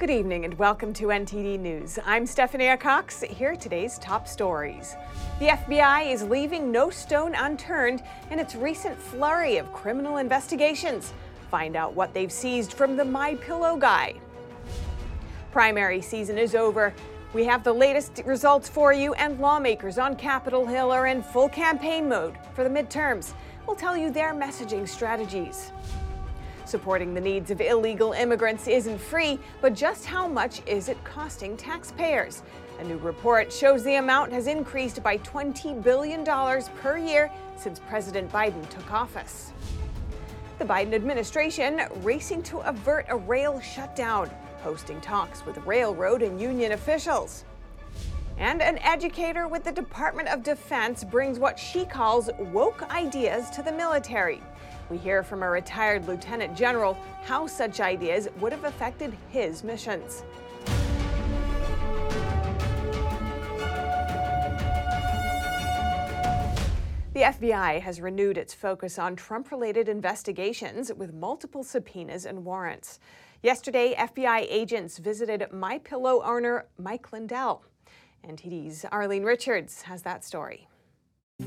Good evening and welcome to NTD News. I'm Stephania Cox. Here are today's top stories. The FBI is leaving no stone unturned in its recent flurry of criminal investigations. Find out what they've seized from the My Pillow guy. Primary season is over. We have the latest results for you, and lawmakers on Capitol Hill are in full campaign mode for the midterms. We'll tell you their messaging strategies. Supporting the needs of illegal immigrants isn't free, but just how much is it costing taxpayers? A new report shows the amount has increased by $20 billion per year since President Biden took office. The Biden administration racing to avert a rail shutdown, hosting talks with railroad and union officials. And an educator with the Department of Defense brings what she calls woke ideas to the military. We hear from a retired lieutenant general how such ideas would have affected his missions. The FBI has renewed its focus on Trump related investigations with multiple subpoenas and warrants. Yesterday, FBI agents visited My Pillow owner Mike Lindell. NTD's Arlene Richards has that story.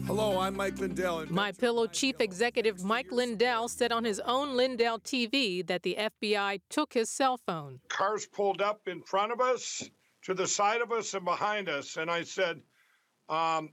Hello, I'm Mike Lindell. My Pillow chief executive Mike Lindell said on his own Lindell TV that the FBI took his cell phone. Cars pulled up in front of us, to the side of us, and behind us. And I said, um,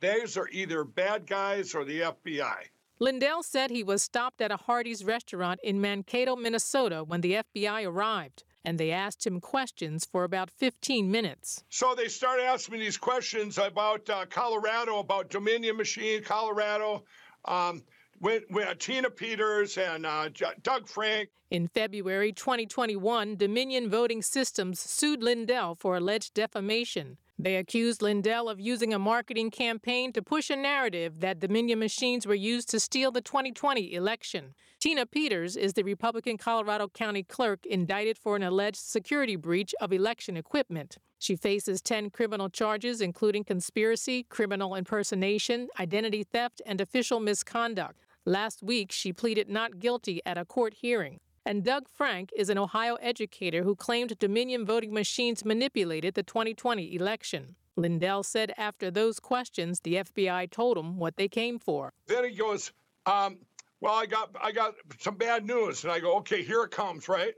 these are either bad guys or the FBI. Lindell said he was stopped at a Hardee's restaurant in Mankato, Minnesota when the FBI arrived and they asked him questions for about 15 minutes. So they started asking me these questions about uh, Colorado, about Dominion Machine, Colorado. Um, with, with uh, Tina Peters and uh, Doug Frank. In February 2021, Dominion Voting Systems sued Lindell for alleged defamation. They accused Lindell of using a marketing campaign to push a narrative that Dominion machines were used to steal the 2020 election. Tina Peters is the Republican Colorado County clerk indicted for an alleged security breach of election equipment. She faces 10 criminal charges, including conspiracy, criminal impersonation, identity theft, and official misconduct. Last week, she pleaded not guilty at a court hearing. And Doug Frank is an Ohio educator who claimed Dominion voting machines manipulated the 2020 election. Lindell said after those questions, the FBI told him what they came for. Then he goes, um, "Well, I got I got some bad news," and I go, "Okay, here it comes." Right?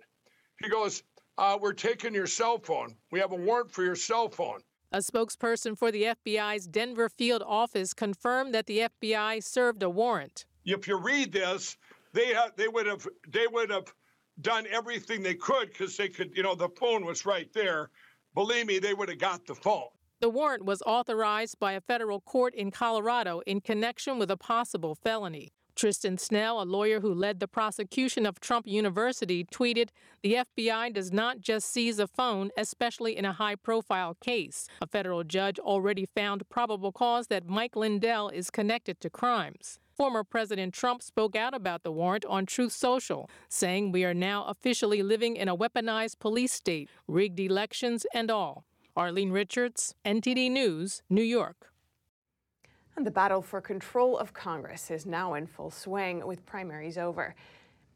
He goes, uh, "We're taking your cell phone. We have a warrant for your cell phone." A spokesperson for the FBI's Denver field office confirmed that the FBI served a warrant. If you read this, they ha- they would have they would have done everything they could because they could, you know, the phone was right there. Believe me, they would have got the phone. The warrant was authorized by a federal court in Colorado in connection with a possible felony. Tristan Snell, a lawyer who led the prosecution of Trump University, tweeted The FBI does not just seize a phone, especially in a high profile case. A federal judge already found probable cause that Mike Lindell is connected to crimes. Former President Trump spoke out about the warrant on Truth Social, saying we are now officially living in a weaponized police state, rigged elections and all. Arlene Richards, NTD News, New York. And the battle for control of Congress is now in full swing with primaries over.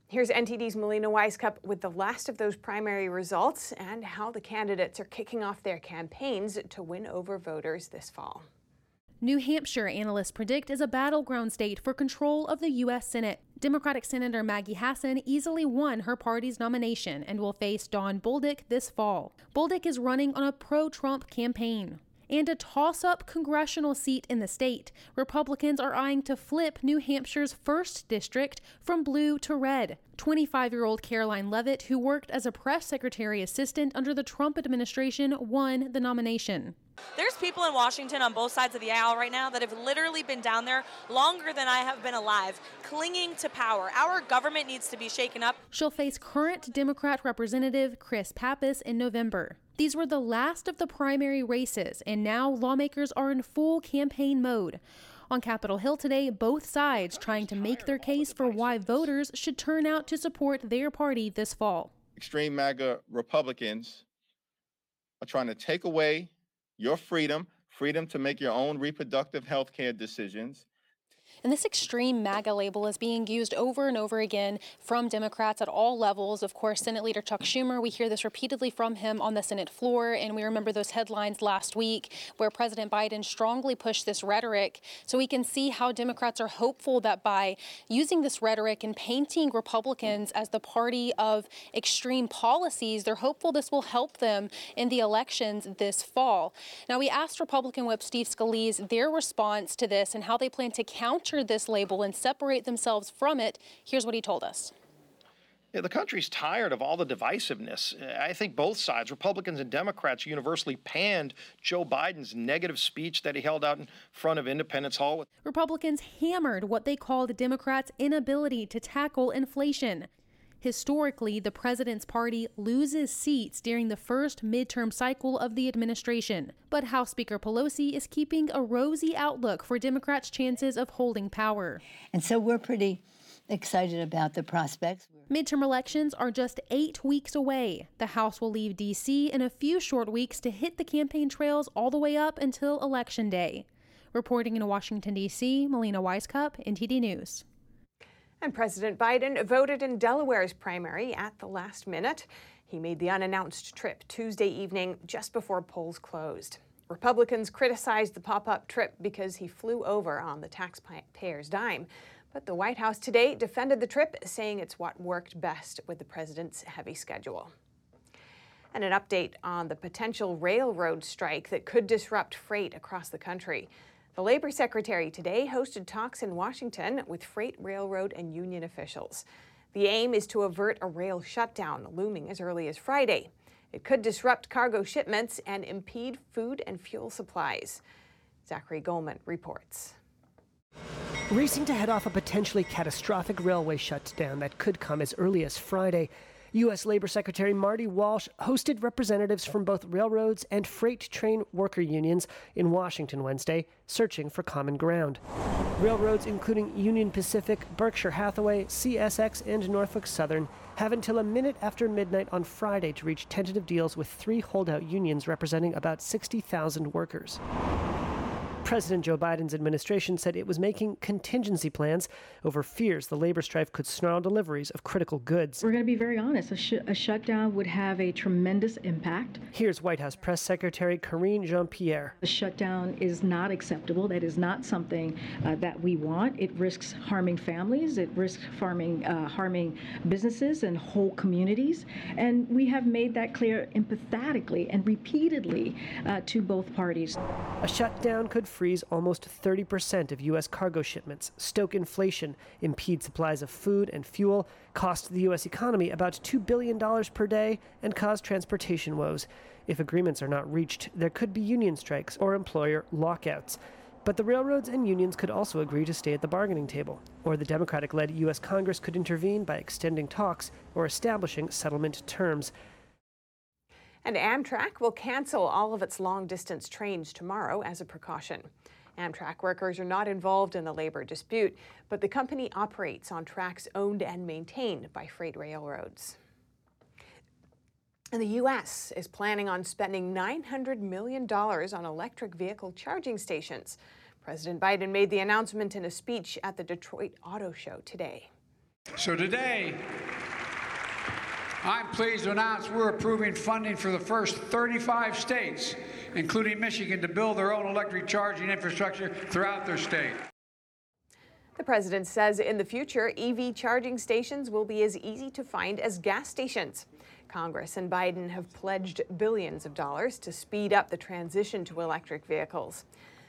Here's NTD's Melina Wisecup with the last of those primary results and how the candidates are kicking off their campaigns to win over voters this fall. New Hampshire, analysts predict, is a battleground state for control of the U.S. Senate. Democratic Senator Maggie Hassan easily won her party's nomination and will face Don Bolduc this fall. Bolduc is running on a pro Trump campaign and a toss up congressional seat in the state. Republicans are eyeing to flip New Hampshire's 1st district from blue to red. 25 year old Karoline Leavitt, who worked as a press secretary assistant under the Trump administration, won the nomination. There's people in Washington on both sides of the aisle right now that have literally been down there longer than I have been alive, clinging to power. Our government needs to be shaken up. She'll face current Democrat Representative Chris Pappas in November. These were the last of the primary races, and now lawmakers are in full campaign mode. On Capitol Hill today, both sides trying to make their case for why voters should turn out to support their party this fall. Extreme MAGA Republicans are trying to take away your freedom, freedom to make your own reproductive health care decisions, And this extreme MAGA label is being used over and over again from Democrats at all levels. Of course, Senate Leader Chuck Schumer, we hear this repeatedly from him on the Senate floor. And we remember those headlines last week where President Biden strongly pushed this rhetoric. So we can see how Democrats are hopeful that by using this rhetoric and painting Republicans as the party of extreme policies, they're hopeful this will help them in the elections this fall. Now, we asked Republican Whip Steve Scalise their response to this and how they plan to counter this label and separate themselves from it. Here's what he told us. Yeah, the country's tired of all the divisiveness. I think both sides, Republicans and Democrats, universally panned Joe Biden's negative speech that he held out in front of Independence Hall. Republicans hammered what they called Democrats' inability to tackle inflation. Historically, the president's party loses seats during the first midterm cycle of the administration. But House Speaker Pelosi is keeping a rosy outlook for Democrats' chances of holding power. And so we're pretty excited about the prospects. Midterm elections are just eight weeks away. The House will leave D.C. in a few short weeks to hit the campaign trails all the way up until Election Day. Reporting in Washington, D.C., Melina Wisecup, NTD News. And President Biden voted in Delaware's primary at the last minute. He made the unannounced trip Tuesday evening just before polls closed. Republicans criticized the pop up trip because he flew over on the taxpayer's dime. But the White House today defended the trip, saying it's what worked best with the president's heavy schedule. And an update on the potential railroad strike that could disrupt freight across the country. The Labor Secretary today hosted talks in Washington with freight, railroad, and union officials. The aim is to avert a rail shutdown looming as early as Friday. It could disrupt cargo shipments and impede food and fuel supplies. Zachary Goldman reports. Racing to head off a potentially catastrophic railway shutdown that could come as early as Friday, U.S. Labor Secretary Marty Walsh hosted representatives from both railroads and freight train worker unions in Washington Wednesday, searching for common ground. Railroads, including Union Pacific, Berkshire Hathaway, CSX, and Norfolk Southern, have until a minute after midnight on Friday to reach tentative deals with three holdout unions representing about 60,000 workers. President Joe Biden's administration said it was making contingency plans over fears the labor strife could snarl deliveries of critical goods. We're going to be very honest. A, sh- a shutdown would have a tremendous impact. Here's White House Press Secretary Karine Jean Pierre. The shutdown is not acceptable. That is not something uh, that we want. It risks harming families, it risks harming, uh, harming businesses and whole communities. And we have made that clear empathetically and repeatedly uh, to both parties. A shutdown could freeze almost 30% of U.S. cargo shipments, stoke inflation, impede supplies of food and fuel, cost the U.S. economy about $2 billion per day, and cause transportation woes. If agreements are not reached, there could be union strikes or employer lockouts. But the railroads and unions could also agree to stay at the bargaining table, or the Democratic led U.S. Congress could intervene by extending talks or establishing settlement terms. And Amtrak will cancel all of its long distance trains tomorrow as a precaution. Amtrak workers are not involved in the labor dispute, but the company operates on tracks owned and maintained by freight railroads. And the U.S. is planning on spending $900 million on electric vehicle charging stations. President Biden made the announcement in a speech at the Detroit Auto Show today. So today, I'm pleased to announce we're approving funding for the first 35 states, including Michigan, to build their own electric charging infrastructure throughout their state. The president says in the future, EV charging stations will be as easy to find as gas stations. Congress and Biden have pledged billions of dollars to speed up the transition to electric vehicles.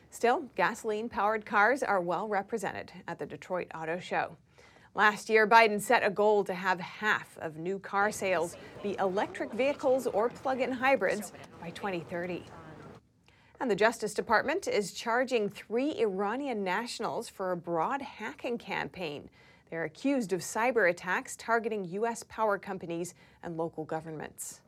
Still, gasoline powered cars are well represented at the Detroit Auto Show. Last year, Biden set a goal to have half of new car sales be electric vehicles or plug in hybrids by 2030. And the Justice Department is charging three Iranian nationals for a broad hacking campaign. They're accused of cyber attacks targeting U.S. power companies and local governments.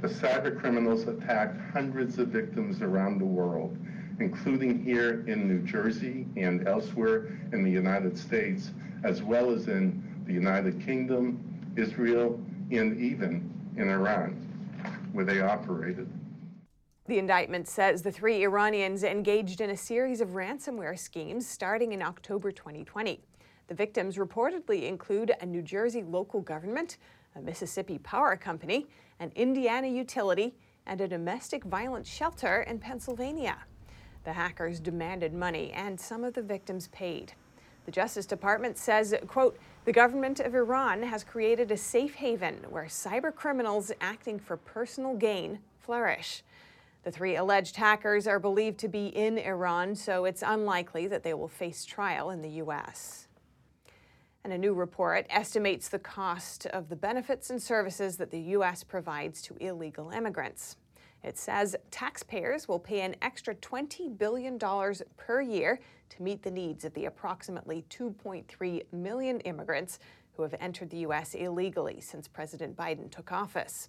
The cyber criminals attacked hundreds of victims around the world, including here in New Jersey and elsewhere in the United States as well as in the United Kingdom, Israel, and even in Iran, where they operated. The indictment says the three Iranians engaged in a series of ransomware schemes starting in October 2020. The victims reportedly include a New Jersey local government, a Mississippi power company, an Indiana utility, and a domestic violence shelter in Pennsylvania. The hackers demanded money, and some of the victims paid. The Justice Department says, quote, the government of Iran has created a safe haven where cyber criminals acting for personal gain flourish. The three alleged hackers are believed to be in Iran, so it's unlikely that they will face trial in the U.S. And a new report estimates the cost of the benefits and services that the U.S. provides to illegal immigrants. It says taxpayers will pay an extra $20 billion per year to meet the needs of the approximately 2.3 million immigrants who have entered the U.S. illegally since President Biden took office.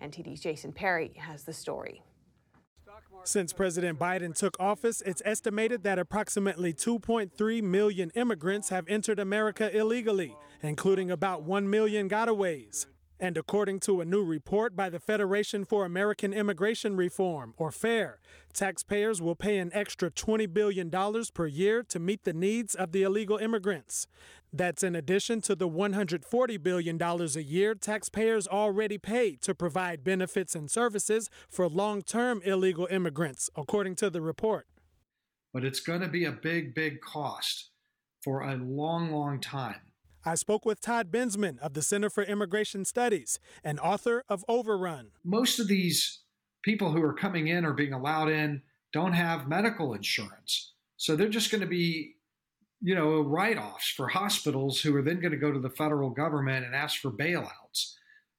NTD's Jason Perry has the story. Since President Biden took office, it's estimated that approximately 2.3 million immigrants have entered America illegally, including about 1 million gotaways. And according to a new report by the Federation for American Immigration Reform, or FAIR, taxpayers will pay an extra $20 billion per year to meet the needs of the illegal immigrants. That's in addition to the $140 billion a year taxpayers already pay to provide benefits and services for long term illegal immigrants, according to the report. But it's going to be a big, big cost for a long, long time. I spoke with Todd Bensman of the Center for Immigration Studies and author of Overrun. Most of these people who are coming in or being allowed in don't have medical insurance. So they're just going to be, you know, write offs for hospitals who are then going to go to the federal government and ask for bailouts.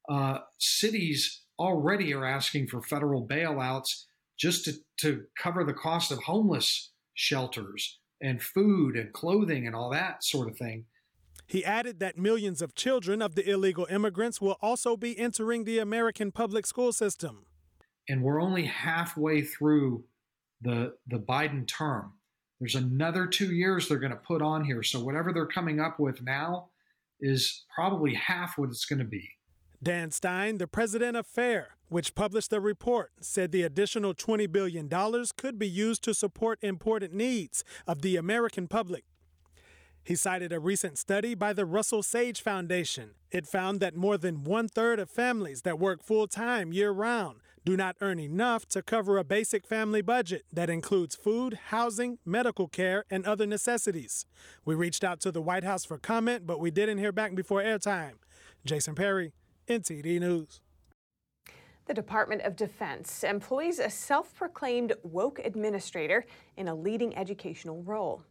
Uh, cities already are asking for federal bailouts just to, to cover the cost of homeless shelters and food and clothing and all that sort of thing. He added that millions of children of the illegal immigrants will also be entering the American public school system. And we're only halfway through the, the Biden term. There's another two years they're going to put on here. So whatever they're coming up with now is probably half what it's going to be. Dan Stein, the president of FAIR, which published a report, said the additional $20 billion could be used to support important needs of the American public he cited a recent study by the Russell Sage Foundation. It found that more than one third of families that work full time year round do not earn enough to cover a basic family budget that includes food, housing, medical care, and other necessities. We reached out to the White House for comment, but we didn't hear back before airtime. Jason Perry, NTD News. The Department of Defense employs a self proclaimed woke administrator in a leading educational role.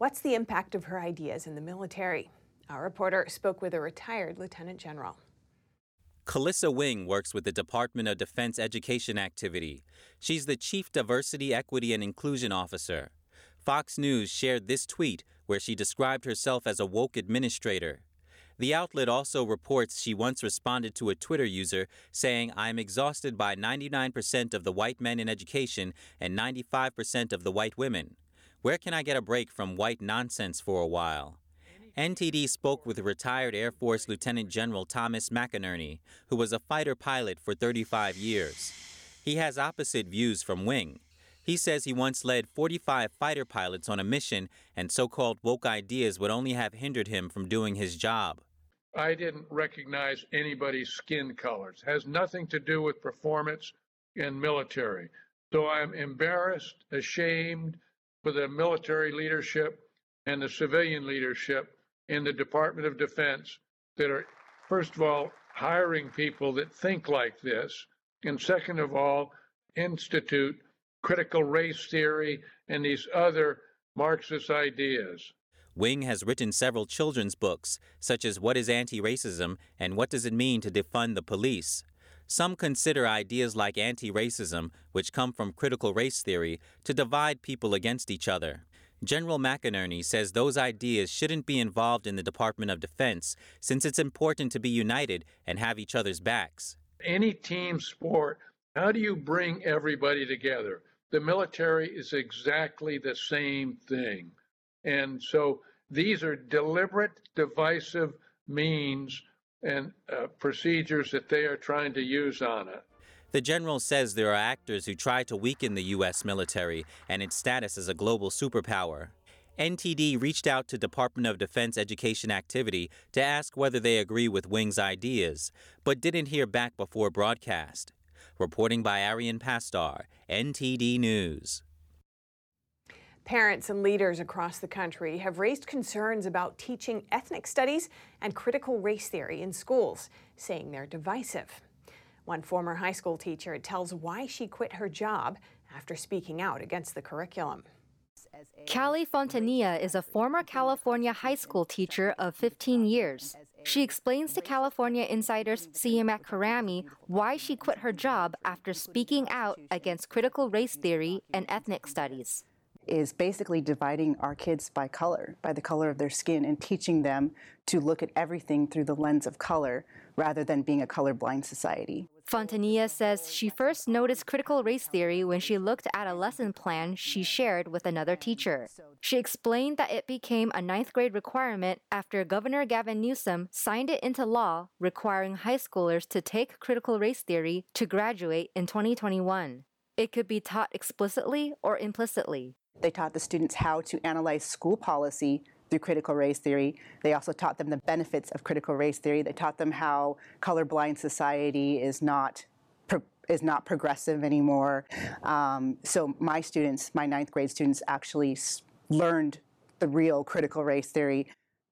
What's the impact of her ideas in the military? Our reporter spoke with a retired lieutenant general. Kelisa Wing works with the Department of Defense Education Activity. She's the Chief Diversity, Equity, and Inclusion Officer. Fox News shared this tweet where she described herself as a woke administrator. The outlet also reports she once responded to a Twitter user saying, I am exhausted by 99% of the white men in education and 95% of the white women. Where can I get a break from white nonsense for a while? NTD spoke with retired Air Force Lieutenant General Thomas McInerney, who was a fighter pilot for 35 years. He has opposite views from Wing. He says he once led 45 fighter pilots on a mission, and so called woke ideas would only have hindered him from doing his job. I didn't recognize anybody's skin colors. It has nothing to do with performance in military. So I'm embarrassed, ashamed, for the military leadership and the civilian leadership in the Department of Defense that are, first of all, hiring people that think like this, and second of all, institute critical race theory and these other Marxist ideas. Wing has written several children's books, such as What is Anti Racism and What Does It Mean to Defund the Police? Some consider ideas like anti racism, which come from critical race theory, to divide people against each other. General McInerney says those ideas shouldn't be involved in the Department of Defense since it's important to be united and have each other's backs. Any team sport, how do you bring everybody together? The military is exactly the same thing. And so these are deliberate, divisive means and uh, procedures that they are trying to use on it. The general says there are actors who try to weaken the U.S. military and its status as a global superpower. NTD reached out to Department of Defense Education Activity to ask whether they agree with Wing's ideas, but didn't hear back before broadcast. Reporting by Arian Pastar, NTD News. Parents and leaders across the country have raised concerns about teaching ethnic studies and critical race theory in schools, saying they're divisive. One former high school teacher tells why she quit her job after speaking out against the curriculum. Callie Fontanilla is a former California high school teacher of 15 years. She explains to California Insider's Siyamak Khorrami why she quit her job after speaking out against critical race theory and ethnic studies. Is basically dividing our kids by color, by the color of their skin, and teaching them to look at everything through the lens of color rather than being a colorblind society. Fontanilla says she first noticed critical race theory when she looked at a lesson plan she shared with another teacher. She explained that it became a ninth grade requirement after Governor Gavin Newsom signed it into law requiring high schoolers to take critical race theory to graduate in 2021. It could be taught explicitly or implicitly. They taught the students how to analyze school policy through critical race theory. They also taught them the benefits of critical race theory. They taught them how colorblind society is not is not progressive anymore. Um, so my students, my ninth grade students, actually learned the real critical race theory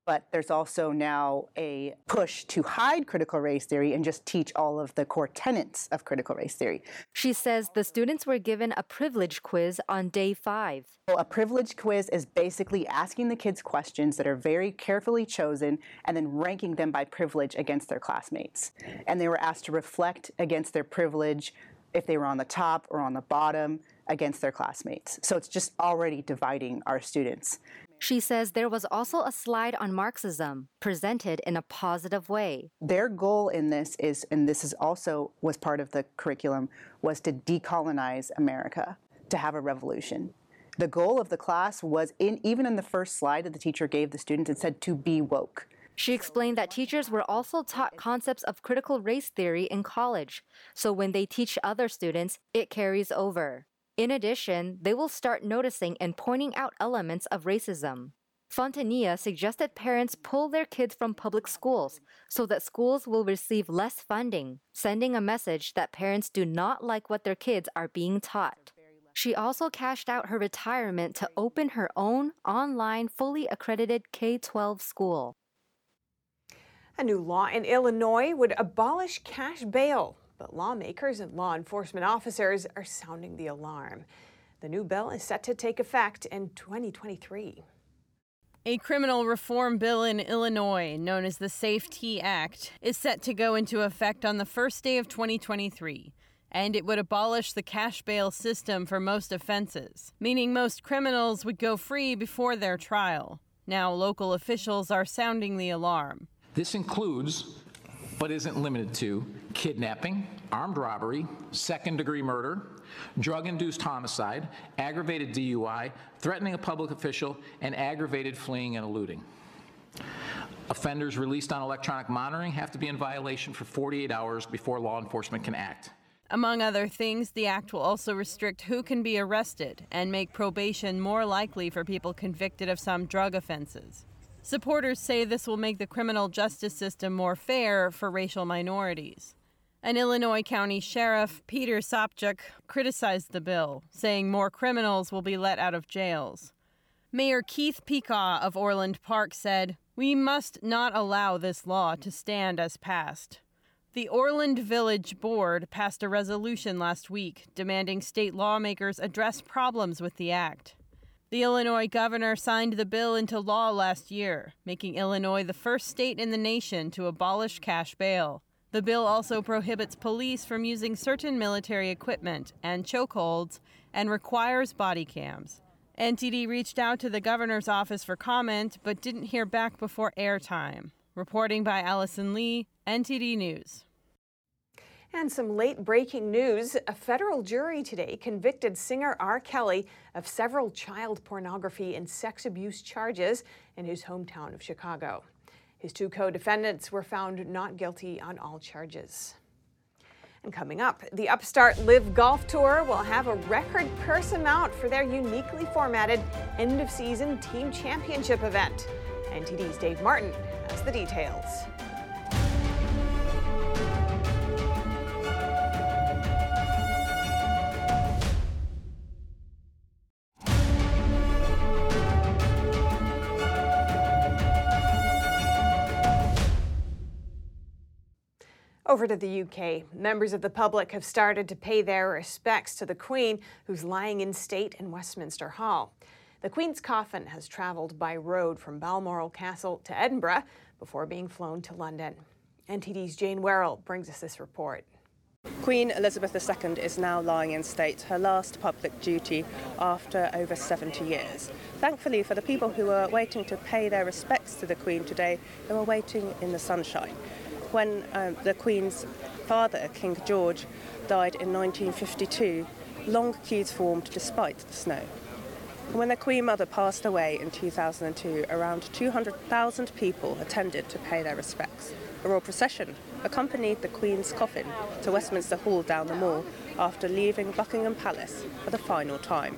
but there's also now a push to hide critical race theory and just teach all of the core tenets of critical race theory. She says the students were given a privilege quiz on day five. a privilege quiz is basically asking the kids questions that are very carefully chosen and then ranking them by privilege against their classmates. And they were asked to reflect against their privilege if they were on the top or on the bottom against their classmates. So it's just already dividing our students. She says there was also a slide on Marxism presented in a positive way. Their goal in this is, and this is also was part of the curriculum, was to decolonize America, to have a revolution. The goal of the class was in even in the first slide that the teacher gave the students, it said to be woke. She explained that teachers were also taught concepts of critical race theory in college, so when they teach other students, it carries over. In addition, they will start noticing and pointing out elements of racism. Fontanilla suggested parents pull their kids from public schools so that schools will receive less funding, sending a message that parents do not like what their kids are being taught. She also cashed out her retirement to open her own online, fully accredited K 12 school. A new law in Illinois would abolish cash bail but lawmakers and law enforcement officers are sounding the alarm. The new bill is set to take effect in 2023. A criminal reform bill in Illinois, known as the SAFE T Act, is set to go into effect on the first day of 2023. And it would abolish the cash bail system for most offenses, meaning most criminals would go free before their trial. Now, local officials are sounding the alarm. This includes but isn't limited to kidnapping, armed robbery, second degree murder, drug induced homicide, aggravated DUI, threatening a public official, and aggravated fleeing and eluding. Offenders released on electronic monitoring have to be in violation for 48 hours before law enforcement can act. Among other things, the act will also restrict who can be arrested and make probation more likely for people convicted of some drug offenses. Supporters say this will make the criminal justice system more fair for racial minorities. An Illinois County Sheriff, Peter Sopchik, criticized the bill, saying more criminals will be let out of jails. Mayor Keith Pekau of Orland Park said, We must not allow this law to stand as passed. The Orland Village Board passed a resolution last week demanding state lawmakers address problems with the act. The Illinois governor signed the bill into law last year, making Illinois the first state in the nation to abolish cash bail. The bill also prohibits police from using certain military equipment and chokeholds and requires body cams. NTD reached out to the governor's office for comment but didn't hear back before airtime. Reporting by Allison Lee, NTD News. And some late breaking news. A federal jury today convicted singer R. Kelly of several child pornography and sex abuse charges in his hometown of Chicago. His two co defendants were found not guilty on all charges. And coming up, the Upstart LIV Golf Tour will have a record purse amount for their uniquely formatted end of season team championship event. NTD's Dave Martin has the details. Over to the UK, members of the public have started to pay their respects to the Queen, who's lying in state in Westminster Hall. The Queen's coffin has travelled by road from Balmoral Castle to Edinburgh before being flown to London. NTD's Jane Werrell brings us this report. Queen Elizabeth II is now lying in state, her last public duty after over 70 years. Thankfully, for the people who were waiting to pay their respects to the Queen today, they were waiting in the sunshine when um, the Queen's father, King George, died in 1952, long queues formed despite the snow. When the Queen Mother passed away in 2002, around 200,000 people attended to pay their respects. A royal procession accompanied the Queen's coffin to Westminster Hall down the Mall after leaving Buckingham Palace for the final time.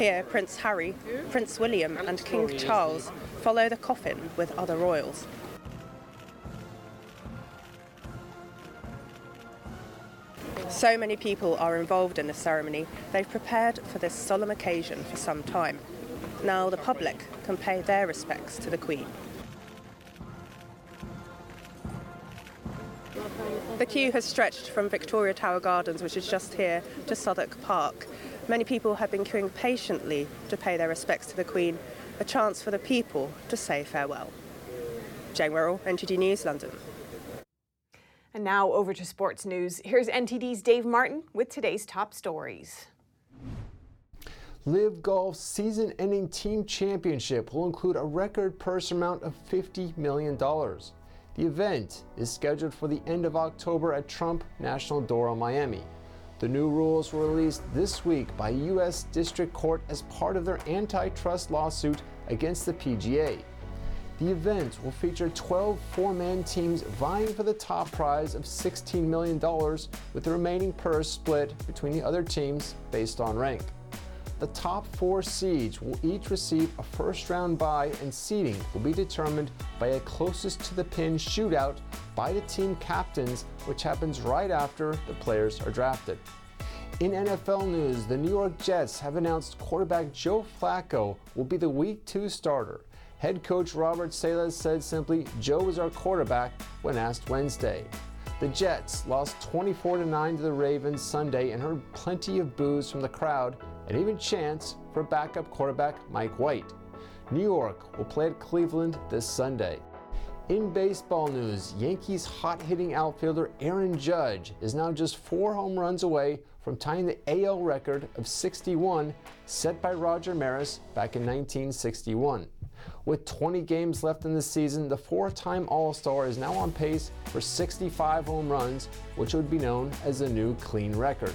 Here, Prince Harry, Prince William, and King Charles follow the coffin with other royals. So many people are involved in the ceremony, they've prepared for this solemn occasion for some time. Now the public can pay their respects to the Queen. The queue has stretched from Victoria Tower Gardens, which is just here, to Southwark Park. Many people have been queuing patiently to pay their respects to the Queen, a chance for the people to say farewell. Jane Werrell, NTD News, London. And now over to sports news. Here's NTD's Dave Martin with today's top stories. LIV Golf's season ending team championship will include a record purse amount of $50 million. The event is scheduled for the end of October at Trump National Doral, Miami. The new rules were released this week by U.S. District Court as part of their antitrust lawsuit against the PGA. The event will feature 12 four man teams vying for the top prize of $16 million, with the remaining purse split between the other teams based on rank. The top four seeds will each receive a first round bye, and seeding will be determined by a closest to the pin shootout by the team captains, which happens right after the players are drafted. In NFL news, the New York Jets have announced quarterback Joe Flacco will be the Week 2 starter. Head coach Robert Saleh said simply, Joe is our quarterback when asked Wednesday. The Jets lost 24 9 to the Ravens Sunday and heard plenty of boos from the crowd and even chance for backup quarterback Mike White. New York will play at Cleveland this Sunday. In baseball news, Yankees hot hitting outfielder Aaron Judge is now just four home runs away from tying the AL record of 61 set by Roger Maris back in 1961. With 20 games left in the season, the four time All Star is now on pace for 65 home runs, which would be known as a new clean record.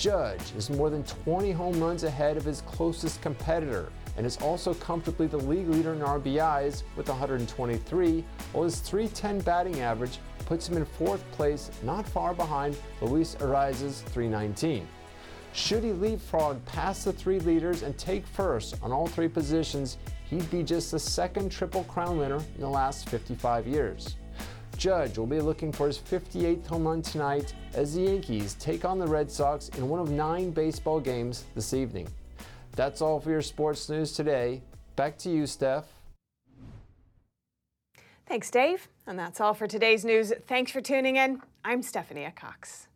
Judge is more than 20 home runs ahead of his closest competitor and is also comfortably the league leader in RBIs with 123, while his 310 batting average puts him in fourth place, not far behind Luis Arraez's 319. Should he leapfrog past the three leaders and take first on all three positions, he'd be just the second Triple Crown winner in the last 55 years. Judge will be looking for his 58th home run tonight as the Yankees take on the Red Sox in one of nine baseball games this evening. That's all for your sports news today. Back to you, Steph. Thanks, Dave. And that's all for today's news. Thanks for tuning in. I'm Stephanie Cox.